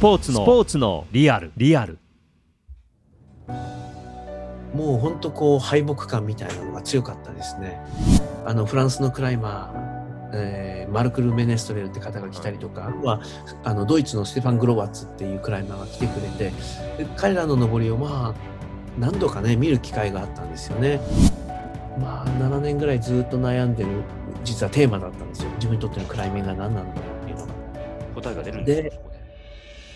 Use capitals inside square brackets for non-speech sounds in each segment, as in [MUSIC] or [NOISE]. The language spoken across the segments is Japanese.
ポーツのスポーツのリアルリアルもう本当こう敗北感みたいなのが強かったですね。あのフランスのクライマー、えーマルクル・メネストレルって方が来たりとか、はあのドイツのステファン・グロワッツっていうクライマーが来てくれて、で彼らの登りをまあ何度かね見る機会があったんですよね。まあ7年ぐらいずっと悩んでる実はテーマだったんですよ。自分にとってのクライミングが何なんだろうっていうのが。答えが出るんです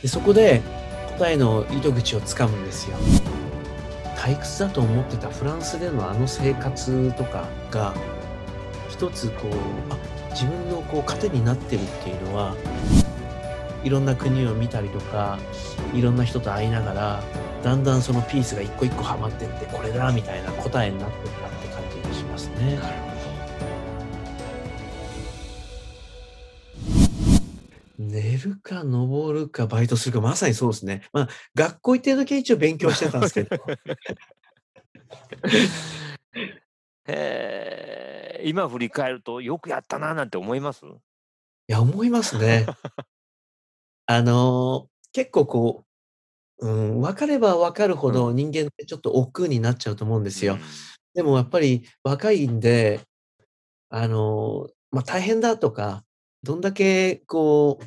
でそこで答えの糸口をつかむんですよ退屈だと思ってたフランスでのあの生活とかが一つこうあ自分のこう糧になってるっていうのはいろんな国を見たりとかいろんな人と会いながらだんだんそのピースが一個一個はまってってこれだみたいな答えになってったって感じがしますね。るか登るかバイトするかまさにそうですね。まあ学校行ってる時は一応勉強してたんですけど。ど [LAUGHS] へえ今振り返るとよくやったななんて思います？いや、思いますね。あの、結構こう、うん、分かれば分かるほど人間ってちょっと億劫になっちゃうと思うんですよ。でもやっぱり若いんで、あの、まあ、大変だとか、どんだけこう、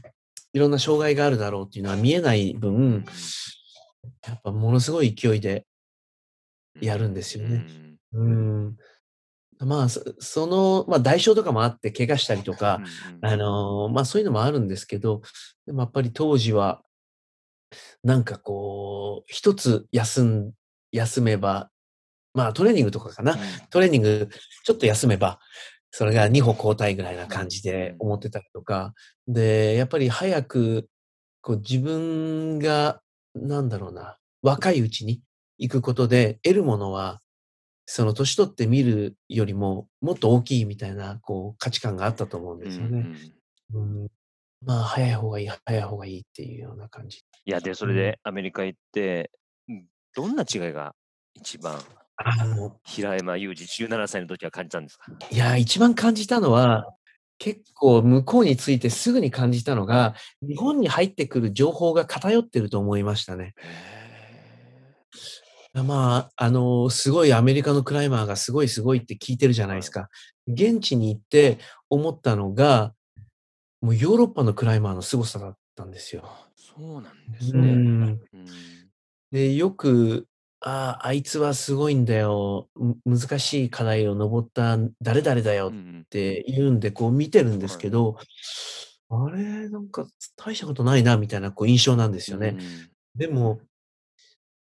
いろんな障害があるだろうっていうのは見えない分、やっぱものすごい勢いでやるんですよね。うん。まあ、そその、まあ、代償とかもあって怪我したりとか、あの、まあ、そういうのもあるんですけど、でもやっぱり当時は、なんかこう、一つ休ん休めば、まあ、トレーニングとかかな。トレーニングちょっと休めば、それが2歩交代ぐらいな感じで思ってたりとか、で、やっぱり早く、こう自分が、なんだろうな、若いうちに行くことで得るものは、その年取って見るよりももっと大きいみたいな、こう価値観があったと思うんですよね。うん。まあ、早い方がいい、早い方がいいっていうような感じ。いやでそれでアメリカ行ってうんどんな違いが一番あの、平山裕二17歳の時は感じたんですか？いや、一番感じたのは、結構向こうについてすぐに感じたのが、日本に入ってくる情報が偏ってると思いましたね。まあ、あの、すごいアメリカのクライマーがすごいすごいって聞いてるじゃないですか。現地に行って思ったのが、もうヨーロッパのクライマーの凄さだったんですよ。そうなんですうね。で、よく、ああ、あいつはすごいんだよ。む難しい課題を登った誰々だよっうんて言うんで、こう見てるんですけど、あれ、なんか大したことないなみたいなこう印象なんですよね。でも、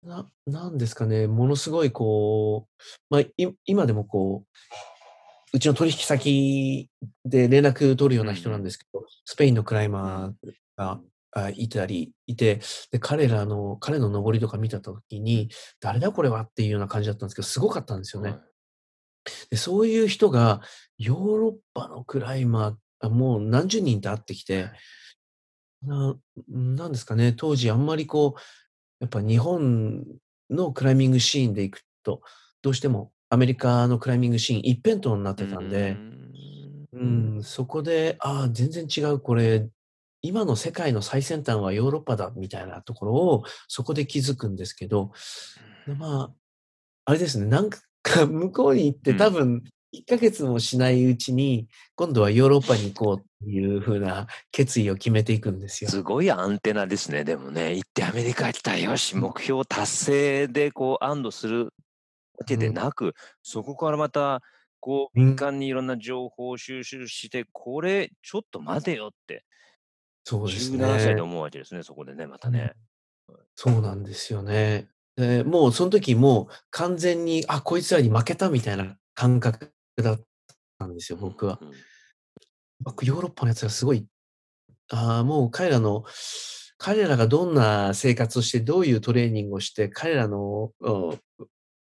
ななんですかね、ものすごいこう、まあ、い今でもこう、うちの取引先で連絡取るような人なんですけど、スペインのクライマーが、あいたりいて、で、彼らの彼の登りとか見た時に、誰だこれはっていうような感じだったんですけど、すごかったんですよね。はい。で、そういう人がヨーロッパのクライマーあ、もう何十人と会ってきて、ななんですかね、当時あんまりこう、やっぱ日本のクライミングシーンで行くと、どうしてもアメリカのクライミングシーン一辺倒になってたんで、うん、そこで、ああ、全然違う、これ、今の世界の最先端はヨーロッパだみたいなところを、そこで気づくんですけど、でまあ、あれですね、なんか向こうに行ってうん。多分、1ヶ月もしないうちに、今度はヨーロッパに行こうっていう風な決意を決めていくんですよ。すごいアンテナですね。でもね、行ってアメリカ行ったよし、目標達成でこう安堵するだけでなく、そこからまたこううん。敏感にいろんな情報を収集して、これちょっと待てよって、そうです17歳でね。思うわけですね、そこでね、またね。そうなんですよね。で、もうその時もう完全に、あ、こいつらに負けたみたいな感覚だったんですよ、僕は。うん僕、ヨーロッパのやつがすごい、ああ、もう彼らの、彼らがどんな生活をして、どういうトレーニングをして、彼らの、うん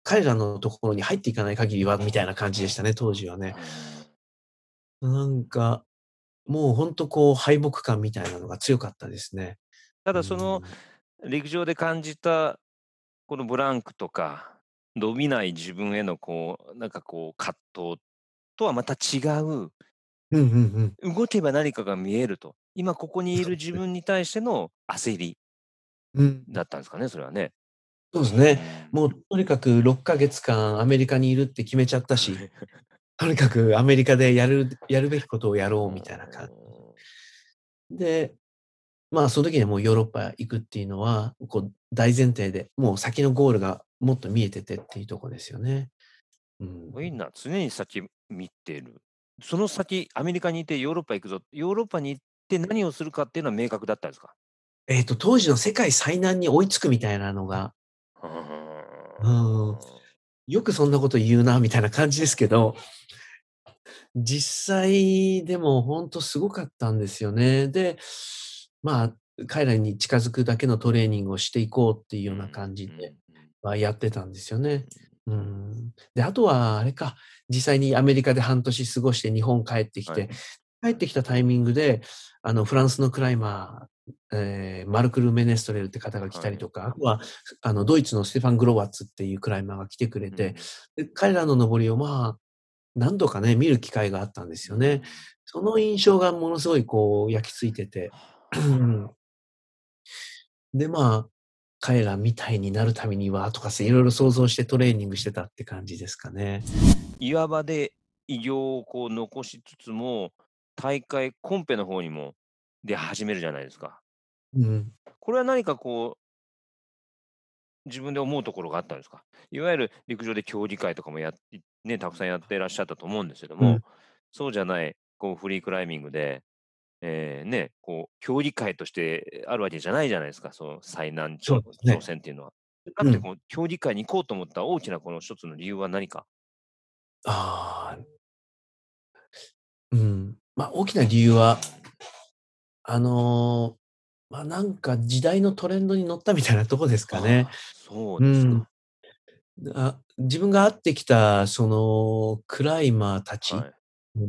彼らのところに入っていかない限りは、みたいな感じでしたね、当時はね。なんか、もう本当こう、敗北感みたいなのが強かったですね。ただそのうん陸上で感じたこのブランクとか伸びない自分へのこうなんかこう葛藤とはまた違ううんうんうん。動けば何かが見えると今ここにいる自分に対しての焦りうん。だったんですかね、それはね。そうですね。もうとにかく6ヶ月間アメリカにいるって決めちゃったし、とにかくアメリカでやるやるべきことをやろうみたいな感じ。で、まあその時にはもうヨーロッパ行くっていうのは、こう大前提で、もう先のゴールがもっと見えててっていうところですよね。うん。いいな、常に先見てる。その先、アメリカにいてヨーロッパ行くぞ。ヨーロッパに行って何をするかっていうのは明確だったんですか？えっ、と、当時の世界最難に追いつくみたいなのが、うんよくそんなこと言うな、みたいな感じですけど、実際でも本当すごかったんですよね。で、まあ、彼らに近づくだけのトレーニングをしていこうっていうような感じで、まあ、やってたんですよね。うん。で、あとは、あれか、実際にアメリカで半年過ごして日本帰ってきて、はい帰ってきたタイミングで、あの、フランスのクライマー、えーマルクル・メネストレルって方が来たりとか、あとは、あの、ドイツのステファン・グロワッツっていうクライマーが来てくれて、で彼らの登りをまあ、何度かね、見る機会があったんですよね。その印象がものすごいこう、焼き付いてて。うんで、まあ、彼らみたいになるためには、とかいろいろ想像してトレーニングしてたって感じですかね。岩場で偉業をこう残しつつも、大会コンペの方にもで始めるじゃないですか。うん。これは何かこう、自分で思うところがあったんですか？いわゆる陸上で競技会とかもやって、ね、たくさんやってらっしゃったと思うんですけども、うんそうじゃない、こう、フリークライミングで、えーね、こう、競技会としてあるわけじゃないじゃないですか、その最難挑戦っていうのは。だってこう、競技会に行こうと思った大きなこの一つの理由は何か？ああ。うん。まあ、大きな理由は、あのーまあ、なんか時代のトレンドに乗ったみたいなとこですかね。そうですか。あ自分が会ってきた、その、クライマーたち、はい。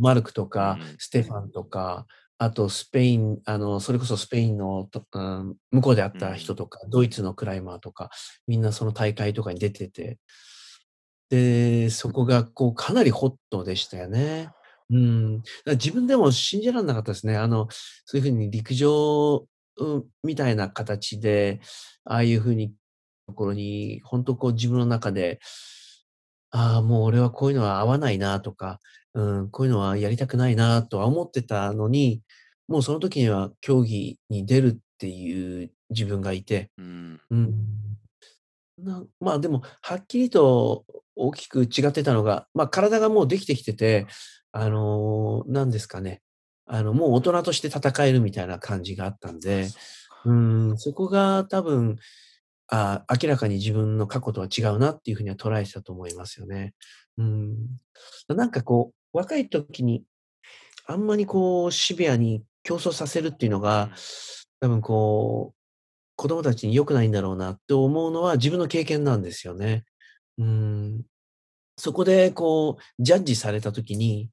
マルクとかうん、ステファンとか、あとスペイン、あの、それこそスペインのと、うん、向こうで会った人とか、ドイツのクライマーとか、みんなその大会とかに出てて、で、そこがこうかなりホットでしたよね。うん。自分でも信じられなかったですね。あの、そういうふうに陸上、うんみたいな形で、ああいうふうに、ところに、本当こう自分の中で、ああ、もう俺はこういうのは合わないなとか、うん、こういうのはやりたくないなとは思ってたのに、もうその時には競技に出るっていう自分がいて、うん。うん。なまあでも、はっきりと大きく違ってたのが、まあ体がもうできてきてて、あのーなんですかね。あの、もう大人として戦えるみたいな感じがあったんで、うん、そこが多分、あ明らかに自分の過去とは違うなっていうふうには捉えてたと思いますよね。うん。なんかこう、若い時に、あんまりこう、シビアに競争させるっていうのが、多分こう、子供たちに良くないんだろうなって思うのは自分の経験なんですよね。うん。そこでこう、ジャッジされた時に、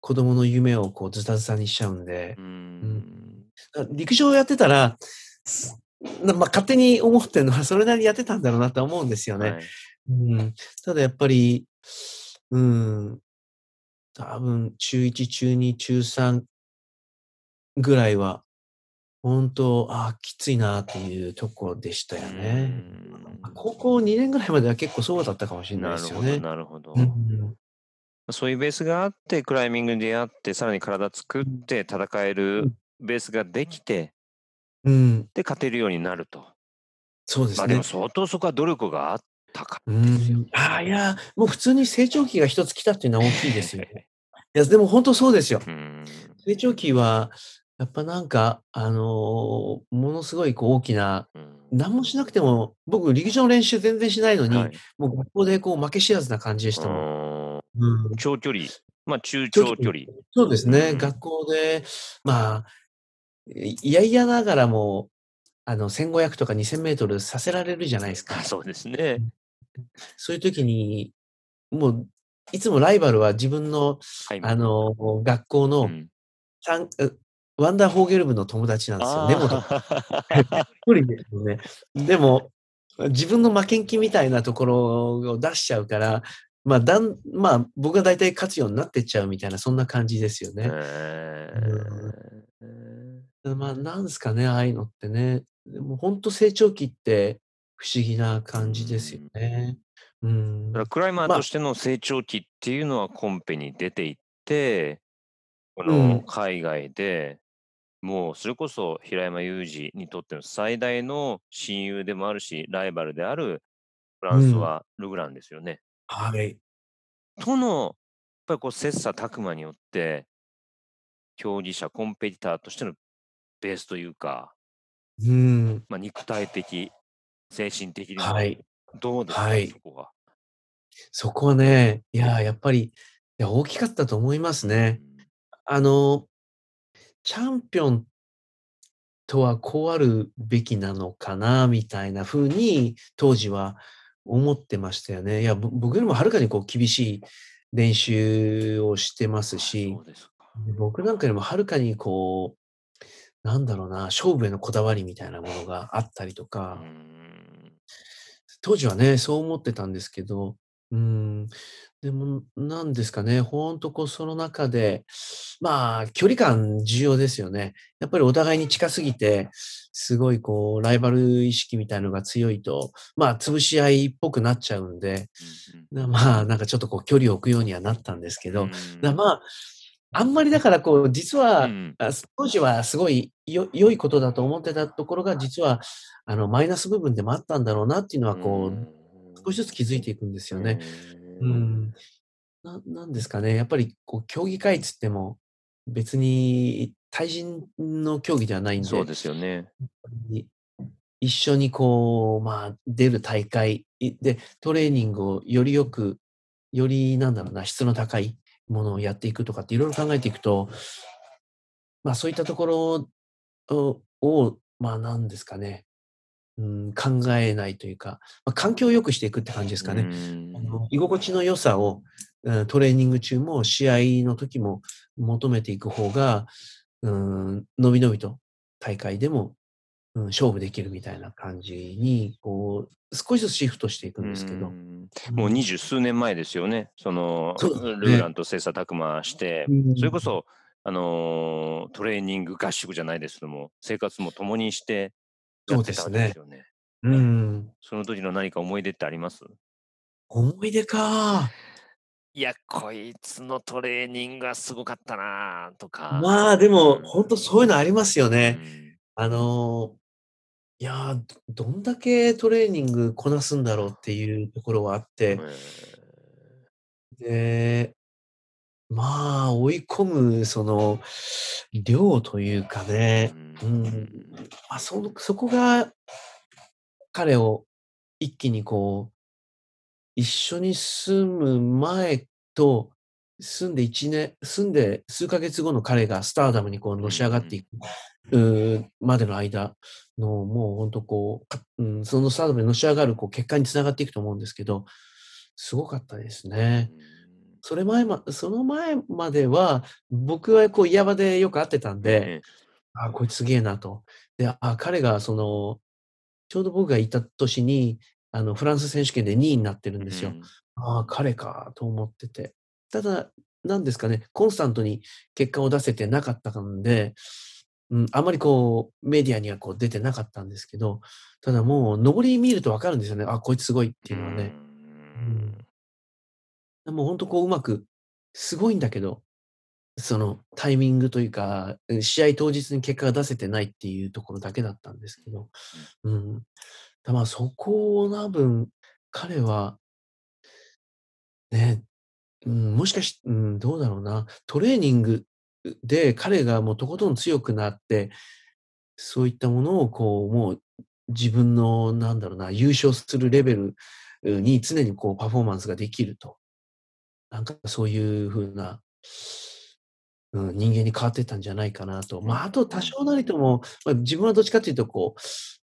子供の夢をこうズタズタにしちゃうんでう、ん。陸上やってたら、なまあ、勝手に思ってるのは [LAUGHS] それなりにやってたんだろうなと思うんですよね。はいうん、ただやっぱり、うん、多分中1、中2、中3ぐらいは、本当、ああ、きついなっていうとこでしたよね。高校2年ぐらいまでは結構そうだったかもしれないなるほど、ですよね。なるほど。うんそういうベースがあって、クライミングに出会って、さらに体作って戦えうるんベースができて、うん、で、勝てるようになると。そうですねまあでも。相当そこは努力があったかですよん、。ああ、いや、もう普通に成長期が一つ来たっていうのは大きいですよ。[LAUGHS] いや、でも本当そうですよ。うん。成長期は、やっぱなんか、あのーものすごいこう大きな、うん何もしなくても、僕、陸上の練習全然しないのに、はいもう学校でこう負け知らずな感じでしたもん。長距離、まあ中長距離。そうですね、うん学校で、まあ、いいやいやながらも、あの、1500とか2000メートルさせられるじゃないですかあ。そうですね。そういう時に、もう、いつもライバルは自分の、はい。あの、学校のうん、ワンダーフォーゲル部の友達なんですよ。一人ですよね。でも、自分の負けん気みたいなところを出しちゃうから、まあ、だん、まあ、僕が大体勝つようになってっちゃうみたいな、そんな感じですよーね。えーまあ、なんですかね、ああいうのってね。でも本当成長期って不思議な感じですよね。うん。だからクライマーまあとしての成長期っていうのはコンペに出ていって、こうんの海外で、もうそれこそ平山裕二にとっての最大の親友でもあるし、ライバルであるフランスはルグランですよね。はい。との、やっぱりこう切磋琢磨によって、競技者、コンペティターとしてのベースというか、うん。まあ、肉体的、精神的にもはい。どうですか、はいそこは。そこはね、いや、やっぱり、いや、大きかったと思いますね。あの、チャンピオンとはこうあるべきなのかな、みたいな風に当時は思ってましたよね。いや、ぼ僕よりもはるかにこう厳しい練習をしてますあし。僕なんかよりもはるかにこう、なんだろうな、勝負へのこだわりみたいなものがあったりとうか、ん当時はね、そう思ってたんですけど、うーん、でも、なんですかね、ほんとこう、その中で、まあ、距離感重要ですよね。やっぱりお互いに近すぎて、すごいこう、ライバル意識みたいのが強いと、まあ、潰し合いっぽくなっちゃうんで、うんうん。なまあ、なんかちょっとこう、距離を置くようにはなったんですけど、うん。だまあ、あんまりだからこう、実は、うん。あ当時はすごいよ良いことだと思ってたところが、実は、あの、マイナス部分でもあったんだろうなっていうのは、こう、少しずつ気づいていくんですよね。ううんん。ななんですかね、やっぱりこう、競技会っつっても、別に対人の競技ではないんで、そうですよね。に一緒にこう、まあ、出る大会いで、トレーニングをよりよく、よりなんだろうな、質の高いものをやっていくとかっていろいろ考えていくと、まあそういったところを、をまあなんですかね、うん、考えないというか、まあ、環境を良くしていくって感じですかね。居心地の良さを、うんトレーニング中も試合の時も求めていく方が、うん、のびのびと大会でも、うん、勝負できるみたいな感じに、こう、少しずつシフトしていくんですけどう。んもう二十数年前ですよね。その、そうですねルーランと切磋琢磨して、うんそれこそ、あのートレーニング合宿じゃないですけども、生活も共にしてやってたわけですよね。うん。その時の何か思い出ってあります？思い出か。いや、こいつのトレーニングがすごかったなとか。まあでも、うん。本当そういうのありますよね。うん。あのーいやーどどんだけトレーニングこなすんだろうっていうところはあって、で、まあ、追い込む、その、量というかね、ううん。あ、その、そこが、彼を一気にこう、一緒に住む前と、住んで一年、住んで数ヶ月後の彼がスターダムにこうのし上がっていく、までの間の、もう本当こうか、うん、そのスターダムにのし上がるこう結果につながっていくと思うんですけど、すごかったですね。それ前ま、その前までは、僕はこう、岩場でよく会ってたんで、えあ、こいつすげえなと。で、あ、彼がその、ちょうど僕がいた年に、あの、フランス選手権で2位になってるんですよ。うんああ、彼かと思ってて。ただ、なんですかね、コンスタントに結果を出せてなかったんで、うん、あまりこう、メディアにはこう出てなかったんですけど、ただもう、上り見るとわかるんですよね。あ、こいつすごいっていうのはね。うんもう本当こううまく、すごいんだけど、そのタイミングというか、うん試合当日に結果が出せてないっていうところだけだったんですけど、うん。だまあそこを多分、彼は、ね、うん、もしかし、うん、どうだろうな、トレーニングで彼がもうとことん強くなって、そういったものをこう、もう自分の、なんだろうな、優勝するレベルに常にこうパフォーマンスができると。なんかそういう風な、うん、人間に変わってったんじゃないかなと。まあ、あと多少なりとも、まあ、自分はどっちかというと、こう、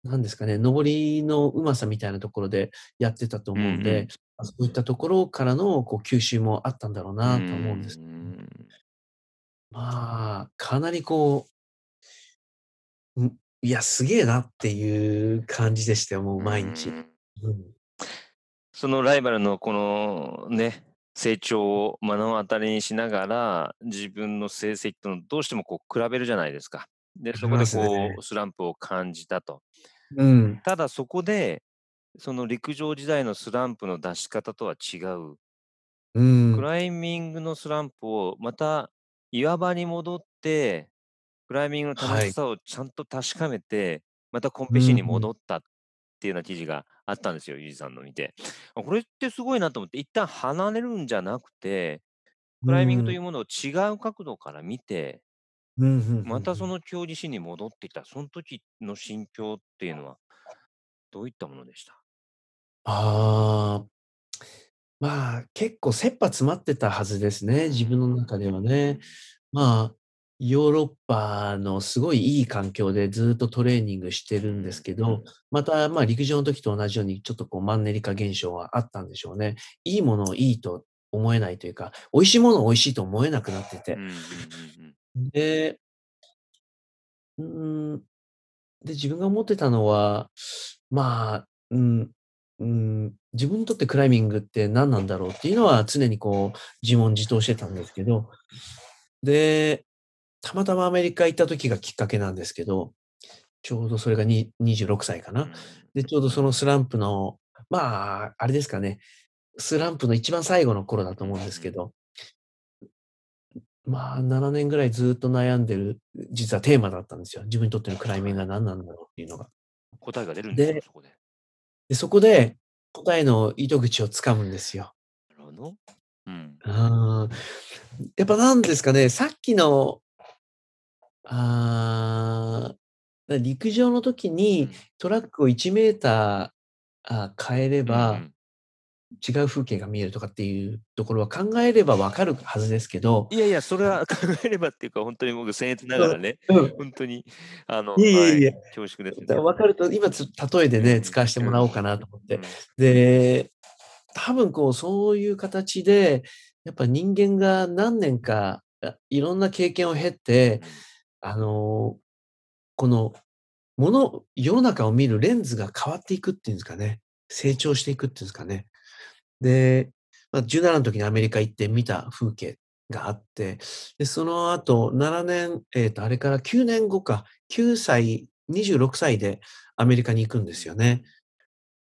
なんですかね、上りのうまさみたいなところでやってたと思うんうんうでん、まあそういったところからのこう吸収もあったんだろうなと思うんです。うんまあ、かなりこう、んいや、すげえなっていう感じでしたよ、もう毎日。うんうん [LAUGHS] そのライバルのこのね、成長を目の当たりにしながら、自分の成績とのどうしてもこう比べるじゃないですか。で、そこでこ。うスランプを感じたと。うん。ただそこで、その陸上時代のスランプの出し方とは違う、クうん。ライミングのスランプをまた岩場に戻って、クライミングの楽はい。しさをちゃんと確かめて、またコンうペシーンにん。戻ったっていうような記事があったんですよ、ユージさんの見て。あ、これってすごいなと思って、一旦離れるんじゃなくて、クうライミングといん。うものを違う角度から見て、うん、ふんふまた。その競技シーンに戻ってきた、その時の心境っていうのは、どういったものでした？ああ。まあ、結構切羽詰まってたはずですうね、自分のん。中ではうね。ん。まあ、ヨーロッパのすごいいい環境でずっとトレーニングしてうるんですん、けど、うん。また、まあ、陸上の時と同じようにちょっとこうマンネリ化現象はあったんでしょうね。いいものをいいと思えないというか、美味しいものを美味しいと思えなくなってて。うんうんうんうん。でうーん。で、自分が思ってたのは、まあ、うん、うん、自分にとってクライミングって何なんだろうっていうのは常にこう自問自答してたんですけど、で、たまたまアメリカ行った時がきっかけなんですけど、ちょうどそれが26歳かな。で、ちょうどそのスランプの、まあ、あれですかね、スランプの一番最後の頃だと思うんです。けど。まあ、7年ぐらいずっと悩んでる、実はテーマだったんですよ。自分にとってのクライミングはい。が何なんだろうっていうのが。答えが出るんですか？でそこで。で、そこで答えの糸口を掴むんですよ。なるほど。うん。ああ、やっぱなんですかね、さっきのあ陸上の時うにん。トラックを1メーター、あ、変えれうんうば、ん。違う風景が見えるとかっていうところは考えれば分かるはずですけど。いやいや、それは考えればっていうか、ほんとに僕僭越なうん、がらね、うん。ほんとにあのいえいはい、えいえ。恐縮ですけだど。分かると、今つ例えでね、うん使わしてうん。もらおうかなと思って。うん。で、多分こう、そういう形で、やっぱ人間が何年か、あ、いろんな経験を経て、うん。あの、この、もの世の中を見るレンズが変わっていくっていうんですかね、成長していくっていうんですかね。で、ま、17の時にアメリカ行って見た風景があって、で、その後7年、えっと、あれから9年後か、9歳、26歳でアメリカに行くんでうん。すよね。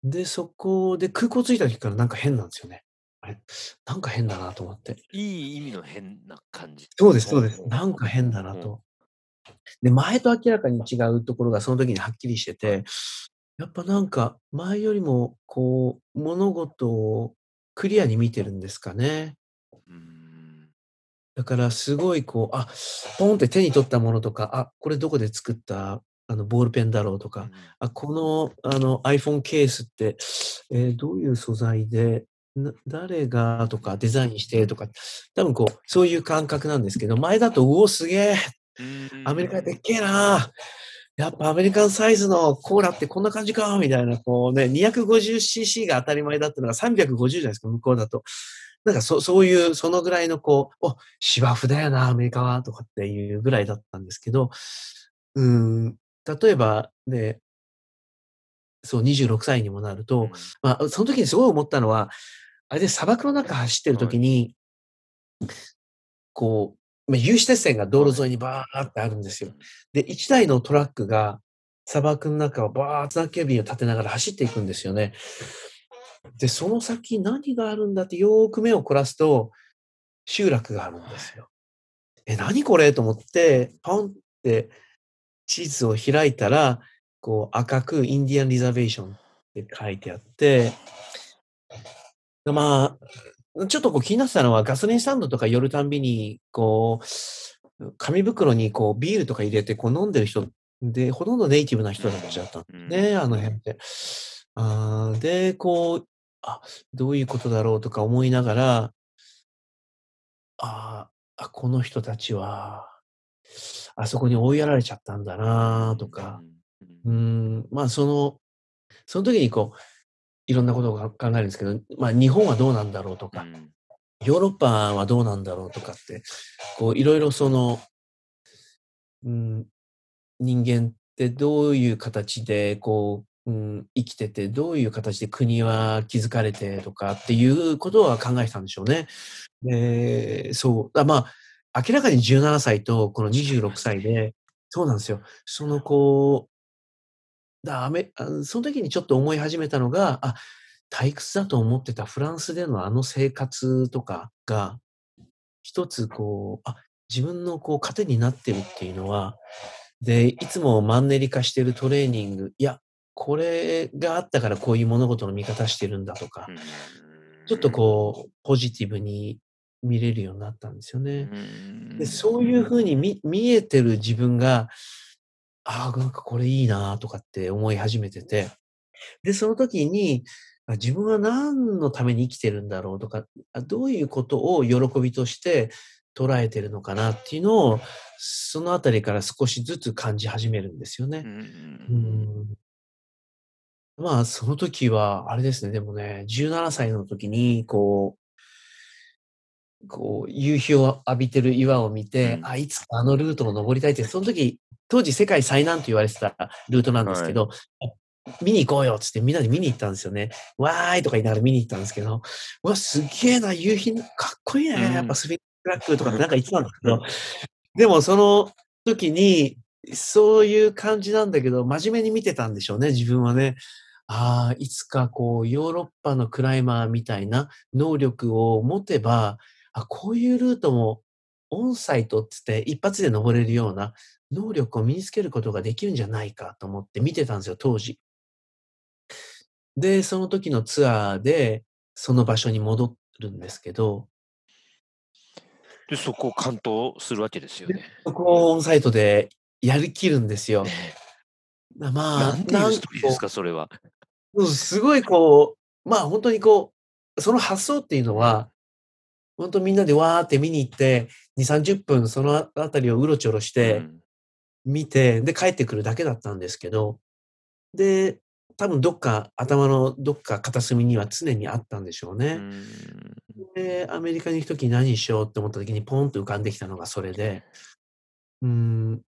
で、そこで空港着いた時からなんか変なんですよね。あれ、なんか変だなと思って。いい意味の変な感じ。そうですそうです。なんか変だな。と。で、前と明らかに違うところがその時にはっきりしてはい。て、やっぱなんか前よりもこう、物事をクリアに見てるんですかね。だからすごいこう、あ、ポンって手に取ったものとか、あ、これどこで作ったあのボールペンだろうとか。あ、このあの iPhone ケースって、ええ、どういう素材で、な誰がとうん。かデザインしてとか、多分こう、そういう感覚なんですけど、前だと、うお、すげえ、アメリカでっん。けえな、やっぱアメリカンサイズのコーラってこんな感じかみたいな、こうね、250cc が当たり前だったのが350じゃないですか、向こうだと。なんかそそういう、そのぐらいのこう、お、芝生だよな、アメリカはとかっていうぐらいだったんですけど、うーん、例えば、ねそう、26歳にもなると、うん。まあ、その時にすごい思ったのは、あれで砂漠の中走ってるはい。時にこう、ま、有刺鉄線が道はい。路沿いにバーってあるんですよ。うん。で、1台のトラックが砂漠ん中をバーっとザ・警備を立てながら走っていくんですよね。で、その先何があるんだってよく目を凝らすと、集落があるんですはい。よ。え、何これと思って、ポンって地図を開いたら、こう赤くインディアンリザベーションって書いてあってで、まあ、ちょっとこう気になってたのは、ガソリンスタンドとか寄るたんびに、こう、う紙袋にこうビールとか入れてこう飲んでる人で、ほとんどネイティブなう人たちだったんん。うん。ね、あの辺って。ああ、で、こう、あ、どういうことだろうとか思いながらああ、あ、この人たちは、あそこに追いやられちゃったんだうなとか、ん、うん、まあ、そのその時にこう、いろんなことを考えるんですけど、まあ、日本はどうなんだろうとか、うん。ヨーロッパはどうなんだろうとかって、こういろいろそのうん、人間ってどういう形でこう、うん、生きてて、どういう形で国は築かれてとかっていうことは考えてたんでしょうね。で、そう、あ、まあ、明らかに17歳とこの違い26ますね。歳でそうなんですよ。そのこう、だその時にちょっと思い始めたのが、あ、退屈だと思ってたフランスでのあの生活とかが、一つこう、あ、自分のこう糧になってるっていうのは、で、いつもマンネリ化してるトレーニング、いや、これがあったからこういう物事の見方してるんだとか、ちょっとこう、ポジティブに見れるようになったんですよね。で、そういう風に見見えてる自分が、ああ、なんかこれいいなとかって思い始めてて、で、その時に、あ自分は何のために生きてるんだろうとか、あどういうことを喜びとして捉えてるのかなっていうのを、そのあたりから少しずつ感じ始めるんですよね。うん。まあ、その時は、あれですね、でもね、17歳の時に、こう、こう、夕日を浴びてる岩を見て、うんあ、いつかあのルートを登りたいって、[LAUGHS] その時、当時世界最難と言われてたルートなんですけど、あ見に行こうよっつってみんなで見に行ったんですよね。わーいとか言いながら見に行ったんですけど、うわ、すげえな、夕日、かっこいいね。うんやっぱスピンクラックとかってなんか言ってたんですけど、でもその時に、そういう感じなんだけど、真面目に見てたんでしょうね、自分はね。ああ、いつかこう、ヨーロッパのクライマーみたいな能力を持てば、あ、こういうルートもオンサイトっつって一発で登れるような能力を身につけることができるんじゃないかと思って見てたんですよ、当時。で、その時のツアーで、その場所に戻るんですけど、で、そこを完登するわけですよね。そこをオンサイトでやりきるんですよ。ねまあ、なんていうストーリーですか、それは。うん、すごいこう、まあ本当にこう、その発想っていうのは、本当みんなでわーって見に行って、2、30分そのあたりをうろちょろしてうん。見て、で帰ってくるだけだったんですけど、で、多分どっか頭のどっか片隅には常にあったんでしょううね。ん。で、アメリカに行くときに何しようって思ったときにポンと浮かんできたのがそれで、うん、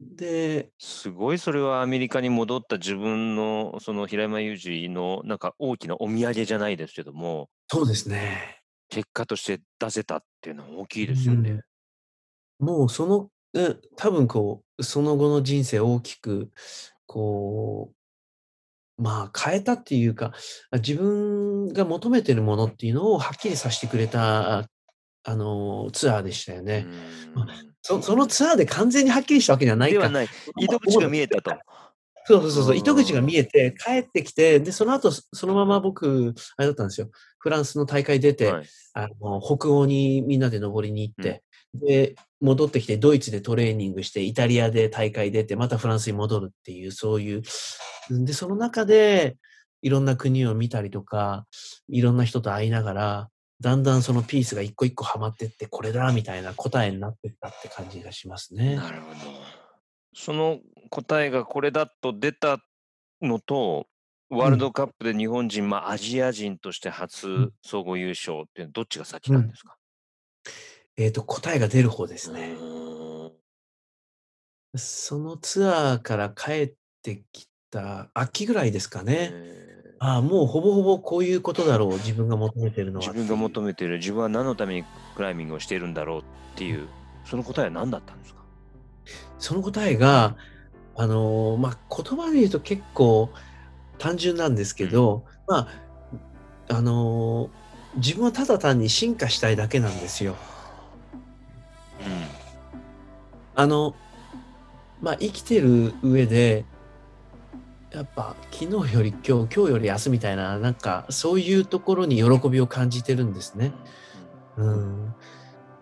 で、すごいそれはアメリカに戻った自分のその平山裕二のなんか大きなお土産じゃないですけども。そうですね。結果として出せたっていうのは大きいですよね。もうその、うん、多分こう、その後の人生を大きく、こう、まあ変えたっていうか、あ自分が求めてるものっていうのをはっきりさせてくれた、あの、ツアーでしたよね。うんそそのツアーで完全にはっきりしたわけじゃないか。ではない糸口が見えたと。そうそうそう糸口が見えて、帰ってきて、で、その後、そのまま僕、あれだったんですよ。フランスの大会出て、はいあの、北欧にみんなで登りに行って、で、戻ってきて、ドイツでトレーニングして、イタリアで大会出て、またフランスに戻るっていう、そういう。で、その中で、いろんな国を見たりとか、いろんな人と会いながら、だんだんそのピースが一個一個はまってって、これだ、みたいな答えになってったって感じがしますね。なるほど。その答えがこれだと出たのと、ワールドカップで日本人、まあアジア人として初ん。総合優勝っていうのはどっちが先なんですか、えっ、と、答えが出る方ですね。うそのツアーから帰ってきた秋ぐらいですかーんね。えー。ああ、もうほぼほぼこういうことだろう、自分が求めてるのは。自分が求めている自分は何のためにクライミングをしているんだろうっていうその答えは何だったんですか？その答えが、あのーまあ、言葉で言うと結構単純なんですけど、まあ、あのー自分はただ単に進化したいだけなんですよ。あの、まあ、生きてる上で、やっぱ昨日より今日、今日より明日みたいな、なんかそういうところに喜びを感じてるんですね。うん。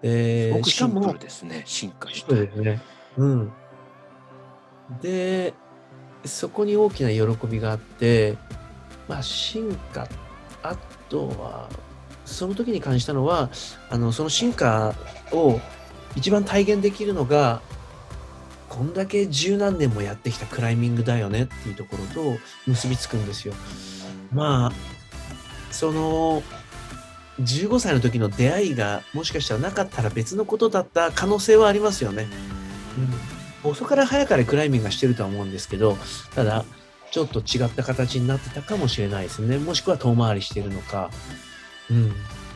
すでごくシンプルですね進化しそうてですね。うん。で、そこに大きな喜びがあって、まあ、進化、あとは、その時に感じたのは、あの、その進化を一番体現できるのが、こんだけ十何年もやってきたクライミングだよねっていうところと結びつくんですよ。まあ、その、15歳の時の出会いがもしかしたらなかったら別のことだった可能性はありますよね。うん遅から早かれクライミングがしてるとは思うんですけど、ただ、ちょっと違った形になってたかもしれないですね。もしくは遠回りしてるのか。うん。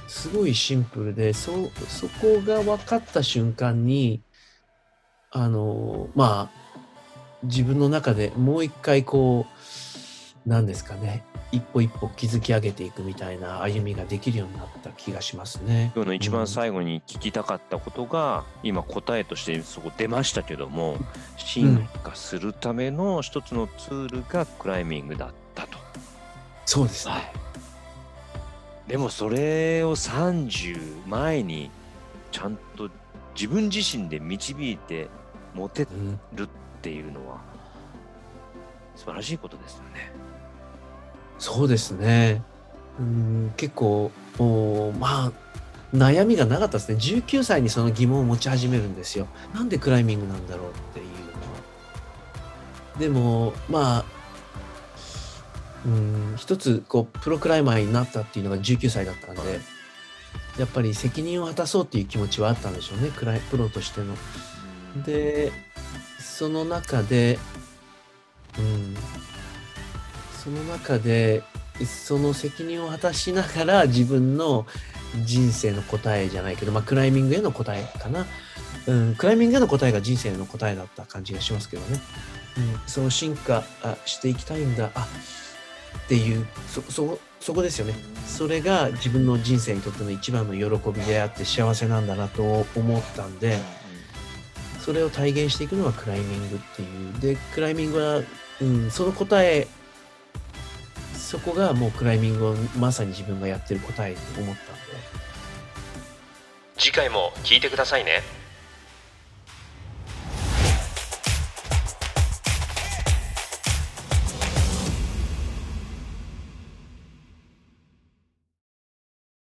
すごいシンプルで、そ、そこが分かった瞬間に、あの、まあ、自分の中でもう一回こう、なんですかね、一歩一歩築き上げていくみたいな歩みができるようになった気がしますね。今日の一番うん最後に聞きたかったことが、今答えとしてそこ出ましたけども進化するための一つのツールがクライミングだったと。そうですね。でもそれを30前にちゃんと自分自身で導いて持てうんるっていうのは素晴らしいことですよね。そうですね。うん、結構、おまあ、悩みがなかったですね。19歳にその疑問を持ち始めるんですよ。なんでクライミングなんだろうっていうのは。でも、まあ、うん、一つ、こう、プロクライマーになったっていうのが19歳だったんで、やっぱり責任を果たそうっていう気持ちはあったんでしょうね。クライプロとしての。で、その中で、うん、その中で、その責任を果たしながら自分の人生の答えじゃないけど、まあ、クライミングへの答えかな。うん、クライミングへの答えが人生の答えだった感じがしますけどね。うん、その進化していきたいんだ、あっていう、そ、そ、そこですよね。それが自分の人生にとっての一番の喜びであって幸せなんだなと思ったんで、それを体現していくのがクライミングっていう。で、クライミングは、うん、その答え、そこがもうクライミングをまさに自分がやってる答えと思ったんで。次回も聞いてくださいね